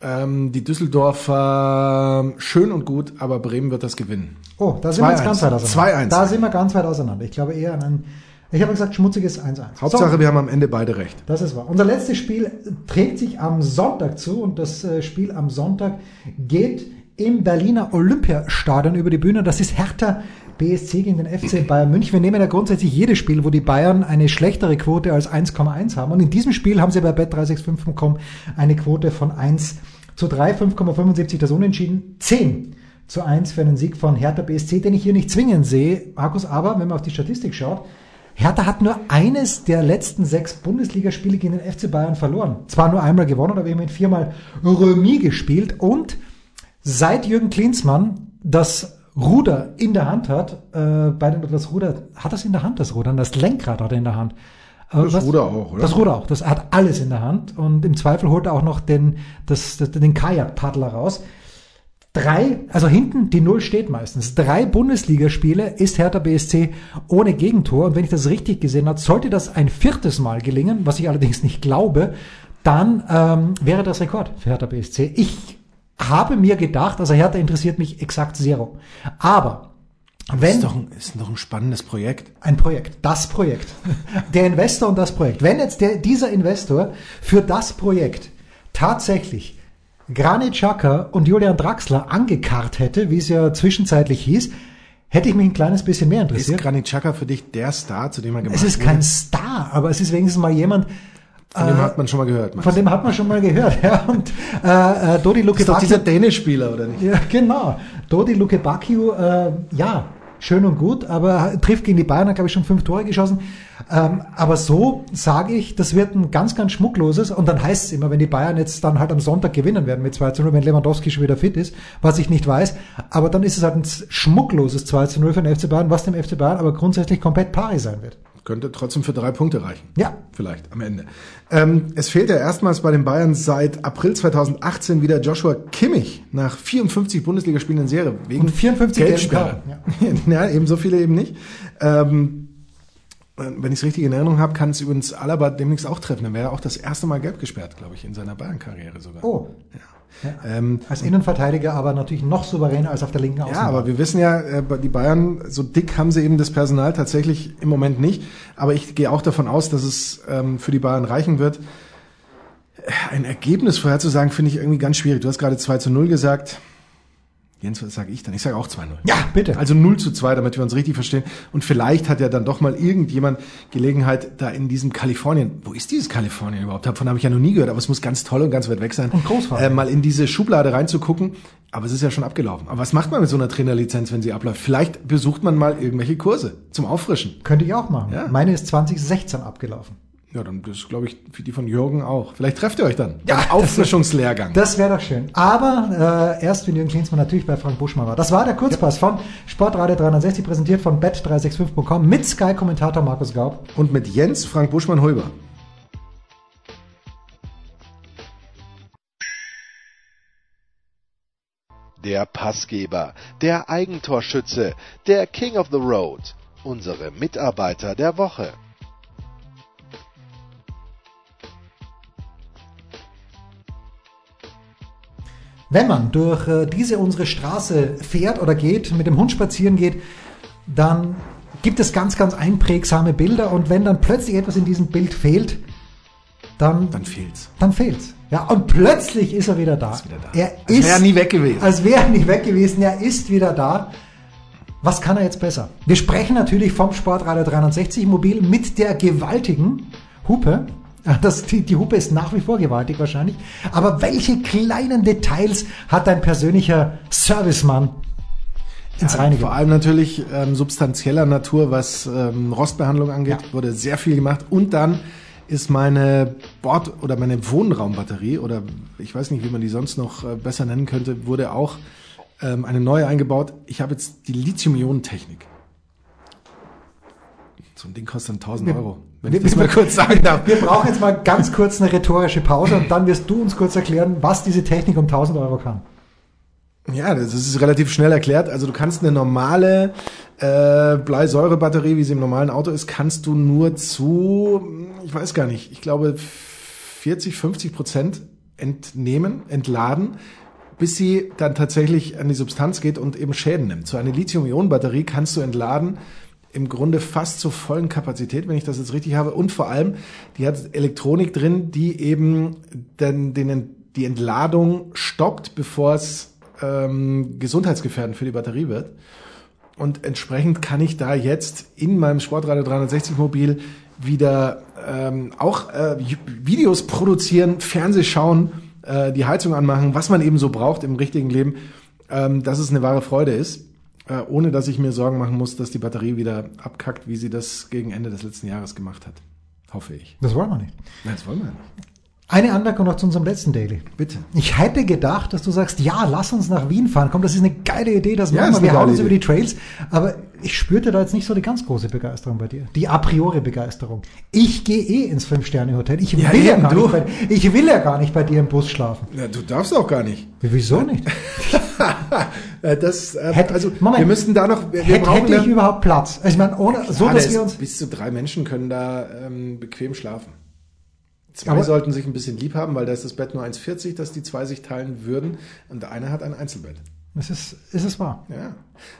D: Ähm, die Düsseldorfer schön und gut, aber Bremen wird das gewinnen.
C: Oh, da sind wir jetzt ganz weit auseinander.
D: 2-1.
C: Da sind wir ganz weit auseinander. Ich glaube eher an ein, ich habe gesagt, schmutziges 1-1.
D: Hauptsache,
C: So.
D: wir haben am Ende beide recht.
C: Das ist wahr. Unser letztes Spiel trägt sich am Sonntag zu und das äh, Spiel am Sonntag geht im Berliner Olympiastadion über die Bühne. Das ist Hertha BSC gegen den FC Bayern München. Wir nehmen ja grundsätzlich jedes Spiel, wo die Bayern eine schlechtere Quote als 1,1 haben. Und in diesem Spiel haben sie bei bet365.com eine Quote von 1 zu 3, 5,75 das Unentschieden, 10 zu 1 für einen Sieg von Hertha BSC, den ich hier nicht zwingend sehe. Markus, aber wenn man auf die Statistik schaut, Hertha hat nur eines der letzten sechs Bundesligaspiele gegen den FC Bayern verloren. Zwar nur einmal gewonnen, aber immerhin viermal Remis gespielt. Und seit Jürgen Klinsmann das Ruder in der Hand hat, äh, bei den, das Ruder, hat das in der Hand, das Ruder, das Lenkrad hat er in der Hand. Äh,
D: Das Ruder auch, oder?
C: Das Ruder auch. Das hat alles in der Hand und im Zweifel holt er auch noch den, das, den Kajakpaddler raus. Drei, also hinten die Null steht meistens. Drei Bundesligaspiele ist Hertha BSC ohne Gegentor. Und wenn ich das richtig gesehen habe, sollte das ein viertes Mal gelingen, was ich allerdings nicht glaube, dann ähm, wäre das Rekord für Hertha BSC. Ich habe mir gedacht, also Hertha interessiert mich exakt zero. Aber
D: Das
C: wenn
D: ist doch, ein, ist doch ein spannendes Projekt.
C: ein Projekt, das Projekt, der Investor und das Projekt. Wenn jetzt der, dieser Investor für das Projekt tatsächlich Granit Xhaka und Julian Draxler angekarrt hätte, wie es ja zwischenzeitlich hieß, hätte ich mich ein kleines bisschen mehr
D: Ist
C: interessiert.
D: Granit Xhaka für dich der Star, zu dem er gemacht
C: Es ist kein Star, aber es ist wenigstens mal jemand,
D: Von dem hat man schon mal gehört.
C: von dem hat man schon mal gehört. Ja, und äh, äh, Dodi
D: ist doch dieser Dänisch-Spieler, oder nicht?
C: Ja, genau. Dodi Luke Bacchio, äh, ja, schön und gut, aber trifft gegen die Bayern, hat glaube ich schon fünf Tore geschossen. Ähm, aber so sage ich, das wird ein ganz, ganz schmuckloses und dann heißt es immer, wenn die Bayern jetzt dann halt am Sonntag gewinnen werden mit 2 zu 0, wenn Lewandowski schon wieder fit ist, was ich nicht weiß, aber dann ist es halt ein schmuckloses 2 zu 0 für den FC Bayern, was dem FC Bayern aber grundsätzlich komplett pari sein wird.
D: Könnte trotzdem für drei Punkte reichen.
C: Ja.
D: Vielleicht am Ende. Ähm, es fehlt ja erstmals bei den Bayern seit April 2018 wieder Joshua Kimmich nach 54 Bundesligaspielen in Serie. Wegen
C: Und 54 gelben
D: Gelbsperre.
C: Karten,
D: Ja. eben so viele eben nicht. Ähm, wenn ich es richtig in Erinnerung habe, kann es übrigens Alaba demnächst auch treffen. Dann wäre er auch das erste Mal gelb gesperrt, glaube ich, in seiner Bayern-Karriere sogar.
C: Oh. Ja.
D: Ähm,
C: Als Innenverteidiger aber natürlich noch souveräner als auf der linken Außenbahn.
D: Ja, aber wir wissen ja, äh, die Bayern, so dick haben sie eben das Personal tatsächlich im Moment nicht. Aber ich gehe auch davon aus, dass es ähm, für die Bayern reichen wird. Äh, Ein Ergebnis vorherzusagen, finde ich irgendwie ganz schwierig. Du hast gerade 2 zu 0 gesagt. Jens, was sage ich dann? Ich sage auch 2-0.
C: Ja, bitte.
D: Also 0 zu 2, damit wir uns richtig verstehen. Und vielleicht hat ja dann doch mal irgendjemand Gelegenheit, da in diesem Kalifornien, wo ist dieses Kalifornien überhaupt? Davon habe ich ja noch nie gehört, aber es muss ganz toll und ganz weit weg sein.
C: Und großartig.
D: Äh, mal in diese Schublade reinzugucken. Aber es ist ja schon abgelaufen. Aber was macht man mit so einer Trainerlizenz, wenn sie abläuft? Vielleicht besucht man mal irgendwelche Kurse zum Auffrischen.
C: Könnte ich auch machen.
D: Ja.
C: Meine ist 2016 abgelaufen.
D: Ja, dann das glaube ich für die von Jürgen auch. Vielleicht trefft ihr euch dann.
C: Ja,
D: Beim Auffrischungslehrgang.
C: Das wäre doch schön. Aber äh, erst, wenn Jürgen Klinsmann natürlich bei Frank Buschmann war. Das war der Kurzpass von Sportradio 360, präsentiert von bet365.com mit Sky-Kommentator Markus Gaub.
D: Und mit Jens Frank Buschmann-Hulber.
B: Der Passgeber, der Eigentorschütze, der King of the Road, unsere Mitarbeiter der Woche.
C: Wenn man durch äh, diese unsere Straße fährt oder geht, mit dem Hund spazieren geht, dann gibt es ganz, ganz einprägsame Bilder und wenn dann plötzlich etwas in diesem Bild fehlt, dann,
D: Dann fehlt's.
C: dann fehlt's. Ja, und plötzlich ist er wieder da.
D: Ist wieder da.
C: Er
D: Als
C: ist
D: wäre er nie weg gewesen.
C: Als wäre er nie weg gewesen. Er ist wieder da. Was kann er jetzt besser? Wir sprechen natürlich vom Sportradio 360 Mobil mit der gewaltigen Hupe. Das, die, die Hupe ist nach wie vor gewaltig wahrscheinlich. Aber welche kleinen Details hat dein persönlicher Servicemann ins Reine
D: Vor allem natürlich ähm, substanzieller Natur, was ähm, Rostbehandlung angeht,
C: Ja.
D: wurde sehr viel gemacht. Und dann ist meine Bord- oder meine Wohnraumbatterie oder ich weiß nicht, wie man die sonst noch äh, besser nennen könnte, wurde auch ähm, eine neue eingebaut. Ich habe jetzt die Lithium-Ionen-Technik. So ein Ding kostet dann 1000 Euro. Wenn ich
C: wir-
D: das mal kurz sagen darf.
C: Wir brauchen jetzt mal ganz kurz eine rhetorische Pause und dann wirst du uns kurz erklären, was diese Technik um 1000 Euro kann.
D: Ja, das ist relativ schnell erklärt. Also du kannst eine normale äh, Bleisäurebatterie, wie sie im normalen Auto ist, kannst du nur zu, ich weiß gar nicht, ich glaube 40, 50 Prozent entnehmen, entladen, bis sie dann tatsächlich an die Substanz geht und eben Schäden nimmt. So eine Lithium-Ionen-Batterie kannst du entladen im Grunde fast zur vollen Kapazität, wenn ich das jetzt richtig habe. Und vor allem, die hat Elektronik drin, die eben den, den, die Entladung stoppt, bevor es ähm, gesundheitsgefährdend für die Batterie wird. Und entsprechend kann ich da jetzt in meinem Sportradio 360 Mobil wieder ähm, auch äh, Videos produzieren, Fernseh schauen, äh, die Heizung anmachen, was man eben so braucht im richtigen Leben, ähm, dass es eine wahre Freude ist, äh, ohne dass ich mir Sorgen machen muss, dass die Batterie wieder abkackt, wie sie das gegen Ende des letzten Jahres gemacht hat. Hoffe ich.
C: Das wollen wir nicht.
D: Nein, das wollen wir nicht.
C: Eine Anmerkung noch zu unserem letzten Daily.
D: Bitte.
C: Ich hätte gedacht, dass du sagst, ja, lass uns nach Wien fahren. Komm, das ist eine geile Idee, das
D: Ja,
C: machen wir. Wir hauen uns über die Trails. Aber ich spürte da jetzt nicht so die ganz große Begeisterung bei dir. Die a priori Begeisterung. Ich gehe eh ins Fünf-Sterne-Hotel. Ich,
D: Ja,
C: will ja gar nicht bei, ich will ja gar nicht bei dir im Bus schlafen.
D: Ja, du darfst auch gar nicht.
C: Wieso nicht?
D: Äh, das, äh, also
C: Moment.
D: wir müssten da noch, wir,
C: Hätte,
D: brauchen
C: hätte ich überhaupt Platz? Also ich meine, ohne, so,
D: Ah,
C: dass
D: da
C: wir uns,
D: bis zu drei Menschen können da ähm, bequem schlafen. Zwei
C: Aber-
D: sollten sich ein bisschen lieb haben, weil da ist das Bett nur 1,40, dass die zwei sich teilen würden und der eine hat ein Einzelbett.
C: Es ist, ist es wahr.
D: Ja.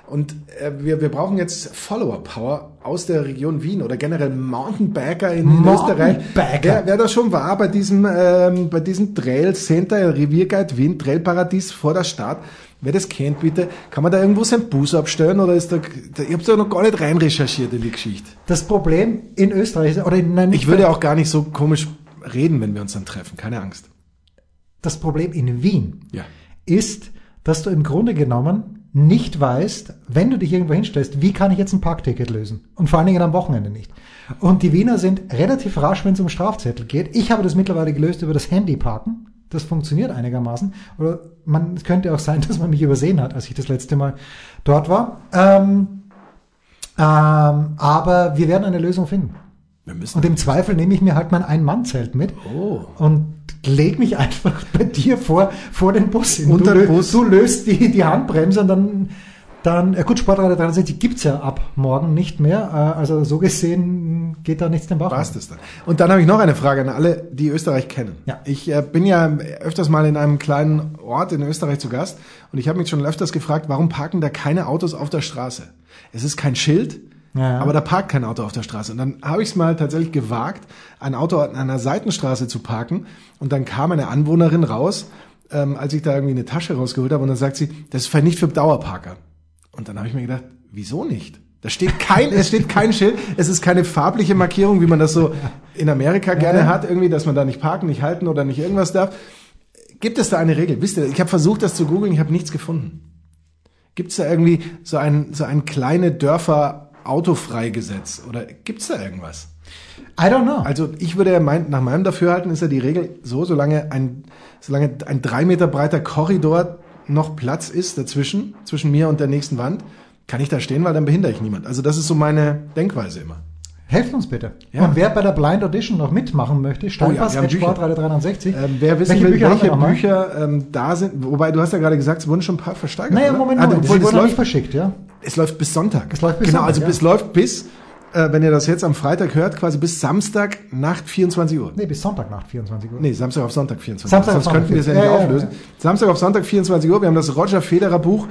D: Und äh, wir, wir brauchen jetzt Follower-Power aus der Region Wien oder generell Mountainbiker in, in Österreich.
C: Mountainbiker.
D: Wer, wer da schon war bei diesem, ähm, bei diesem Trail Center Revierguide Wien, Trailparadies vor der Stadt, wer das kennt, bitte, kann man da irgendwo seinen Bus abstellen oder ist da, da ich hab's da noch gar nicht rein recherchiert in die Geschichte.
C: Das Problem in Österreich, oder in, nein,
D: Ich würde auch gar nicht so komisch reden, wenn wir uns dann treffen, keine Angst.
C: das Problem in Wien
D: Ja.
C: ist, dass du im Grunde genommen nicht weißt, wenn du dich irgendwo hinstellst, wie kann ich jetzt ein Parkticket lösen? Und vor allen Dingen am Wochenende nicht. Und die Wiener sind relativ rasch, wenn es um Strafzettel geht. Ich habe das mittlerweile gelöst über das Handyparken. Das funktioniert einigermaßen. Oder man, es könnte auch sein, dass man mich übersehen hat, als ich das letzte Mal dort war. Ähm, ähm, aber wir werden eine Lösung finden. Und im Zweifel nehme ich mir halt mein Ein-Mann-Zelt mit
D: Oh.
C: und leg mich einfach bei dir vor, vor den Bus hin.
D: Unter
C: du,
D: Bus.
C: du löst die, die Handbremse und dann, dann ja gut, Sportradio 63 gibt's ja ab morgen nicht mehr. Äh, Also so gesehen geht da nichts den Bach.
D: War's das dann. Und dann habe ich noch eine Frage an alle, die Österreich kennen.
C: Ja.
D: Ich äh, bin ja öfters mal in einem kleinen Ort in Österreich zu Gast und ich habe mich schon öfters gefragt, warum parken da keine Autos auf der Straße? Es ist kein Schild,
C: Ja.
D: aber da parkt kein Auto auf der Straße. Und dann habe ich es mal tatsächlich gewagt, ein Auto an einer Seitenstraße zu parken und dann kam eine Anwohnerin raus, ähm, als ich da irgendwie eine Tasche rausgeholt habe und dann sagt sie, das ist nicht für Dauerparker. Und dann habe ich mir gedacht, wieso nicht? Da steht kein, es steht kein Schild, es ist keine farbliche Markierung, wie man das so in Amerika gerne
C: Ja.
D: hat, irgendwie, dass man da nicht parken, nicht halten oder nicht irgendwas darf. Gibt es da eine Regel? Wisst ihr, ich habe versucht, das zu googeln, ich habe nichts gefunden. Gibt es da irgendwie so ein, so ein kleine Dörfer Autofreigesetz oder gibt es da irgendwas?
C: I don't know.
D: Also ich würde ja mein, nach meinem Dafürhalten ist ja die Regel so, solange ein, solange ein drei Meter breiter Korridor noch Platz ist dazwischen, zwischen mir und der nächsten Wand, kann ich da stehen, weil dann behindere ich niemand. Also das ist so meine Denkweise immer.
C: Helft uns bitte.
D: Ja.
C: Und wer bei der Blind Audition noch mitmachen möchte, Steinpass at
D: Bücher.
C: Sportradio 360.
D: Ähm, wer wissen
C: welche
D: will,
C: Bücher
D: welche? Bücher ähm, da sind, wobei du hast ja gerade gesagt, es wurden schon ein paar versteigert.
C: Naja,
D: oder?
C: Moment,
D: Ah, obwohl,
C: Sie
D: das
C: wurden nicht
D: läuft,
C: verschickt, ja?
D: Es läuft bis Sonntag.
C: Es läuft bis
D: genau,
C: Sonntag,
D: also
C: ja.
D: es läuft bis, äh, wenn ihr das jetzt am Freitag hört, quasi bis Samstag Nacht 24 Uhr.
C: Nee, bis Sonntag nach 24 Uhr.
D: Nee, Samstag auf Sonntag 24
C: Samstag
D: Uhr.
C: auf
D: Sonst könnten wir es ja nicht
C: ja,
D: auflösen.
C: ja.
D: Samstag auf Sonntag 24 Uhr. Wir haben das Roger Federer Buch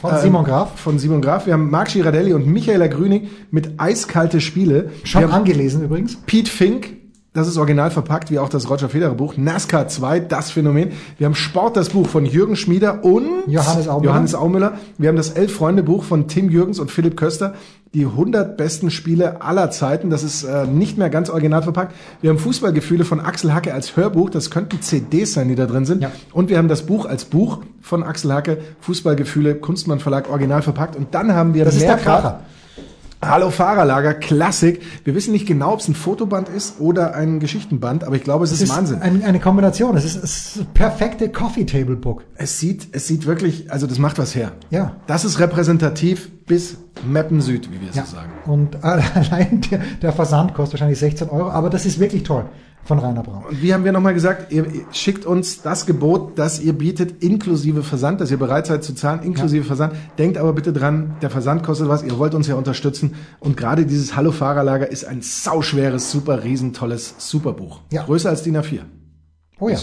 C: Von Simon Graf.
D: Von Simon Graf. Wir haben Marc Girardelli und Michaela Grüning mit eiskalte Spiele.
C: Schon angelesen übrigens.
D: Pete Fink Das ist original verpackt, wie auch das Roger Federer Buch. NASCAR 2, das Phänomen. Wir haben Sport, das Buch von Jürgen Schmieder und
C: Johannes Aumüller.
D: Johannes Aumüller. Wir haben das Elf-Freunde-Buch von Tim Jürgens und Philipp Köster. Die 100 besten Spiele aller Zeiten. Das ist äh, nicht mehr ganz original verpackt. Wir haben Fußballgefühle von Axel Hacke als Hörbuch. Das könnten CDs sein, die da drin sind.
C: Ja.
D: Und wir haben das Buch als Buch von Axel Hacke, Fußballgefühle, Kunstmann Verlag, original verpackt. Und dann haben wir
C: Das ist der
D: mehrfach-
C: Kracher.
D: Hallo Fahrerlager, Klassik. Wir wissen nicht genau, ob es ein Fotoband ist oder ein Geschichtenband, aber ich glaube, es ist,
C: Es ist
D: Wahnsinn.
C: ein, eine Kombination. Es ist, es ist perfekte Coffee Table Book.
D: Es sieht, es sieht wirklich, also das macht was her.
C: Ja.
D: Das ist repräsentativ bis Meppen Süd, wie wir
C: Ja.
D: so sagen.
C: Und allein der, der Versand kostet wahrscheinlich 16 Euro, aber das ist wirklich toll von Rainer Braun.
D: Und wie haben wir nochmal gesagt, ihr schickt uns das Gebot, das ihr bietet, inklusive Versand, dass ihr bereit seid zu zahlen, inklusive Versand. Denkt aber bitte dran, der Versand kostet was, ihr wollt uns ja unterstützen. Und gerade dieses Hallo Fahrerlager ist ein sauschweres, super riesentolles Superbuch.
C: Ja.
D: Größer als DIN A4.
C: Oh ja.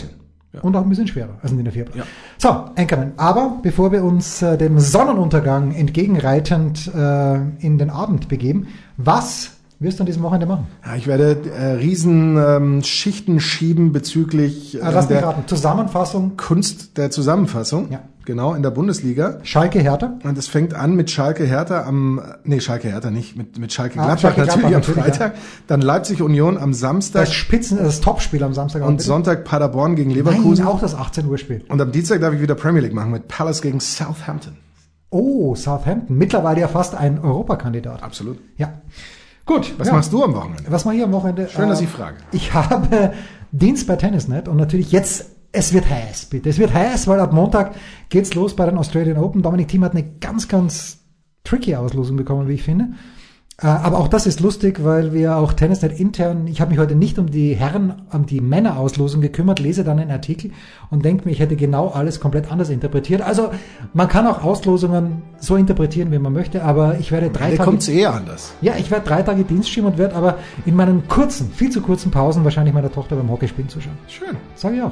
D: Ja.
C: Und auch ein bisschen schwerer als ein DIN A4
D: Ja.
C: So, Anchorman. Aber bevor wir uns äh, dem Sonnenuntergang entgegenreitend äh, in den Abend begeben, was wirst du an diesem Wochenende machen?
D: Ja, ich werde äh, riesen ähm, Schichten schieben bezüglich
C: Äh, lass
D: ähm,
C: mich
D: der
C: raten. Zusammenfassung.
D: Kunst der Zusammenfassung.
C: Ja.
D: Genau, in der Bundesliga.
C: Schalke Hertha.
D: Und es fängt an mit Schalke Hertha am, nee, Schalke Hertha nicht, mit, mit Schalke
C: Ah,
D: Gladbach
C: Schalke Gladbach
D: natürlich am
C: natürlich,
D: Freitag. Dann Leipzig Union am Samstag
C: Das Spitzen, das Topspiel am Samstag.
D: und Sonntag Paderborn gegen
C: Nein,
D: Leverkusen.
C: auch das 18 Uhr Spiel.
D: Und am Dienstag darf ich wieder Premier League machen mit Palace gegen Southampton.
C: Oh, Southampton. Mittlerweile ja fast ein Europakandidat.
D: Absolut.
C: Ja. Gut.
D: Was
C: ja.
D: machst du am Wochenende?
C: Was mache ich am Wochenende?
D: Schön, dass
C: Äh,
D: ich frage.
C: Ich habe Dienst bei Tennisnet und natürlich jetzt, es wird heiß, bitte. Es wird heiß, weil ab Montag geht's los bei den Australian Open. Dominik Thiem hat eine ganz, ganz tricky Auslosung bekommen, wie ich finde. Äh, Aber auch das ist lustig, weil wir auch Tennisnet intern, ich habe mich heute nicht um die Herren, um die Männerauslosung gekümmert, lese dann einen Artikel und denke mir, ich hätte genau alles komplett anders interpretiert. Also man kann auch Auslosungen so interpretieren, wie man möchte, aber ich werde drei
D: Der
C: Tage...
D: kommt's eher anders.
C: Ja, ich werde drei Tage Dienst schieben und werde aber in meinen kurzen, viel zu kurzen Pausen wahrscheinlich meiner Tochter beim Hockeyspielen zuschauen.
D: Schön.
C: Sag ich auch.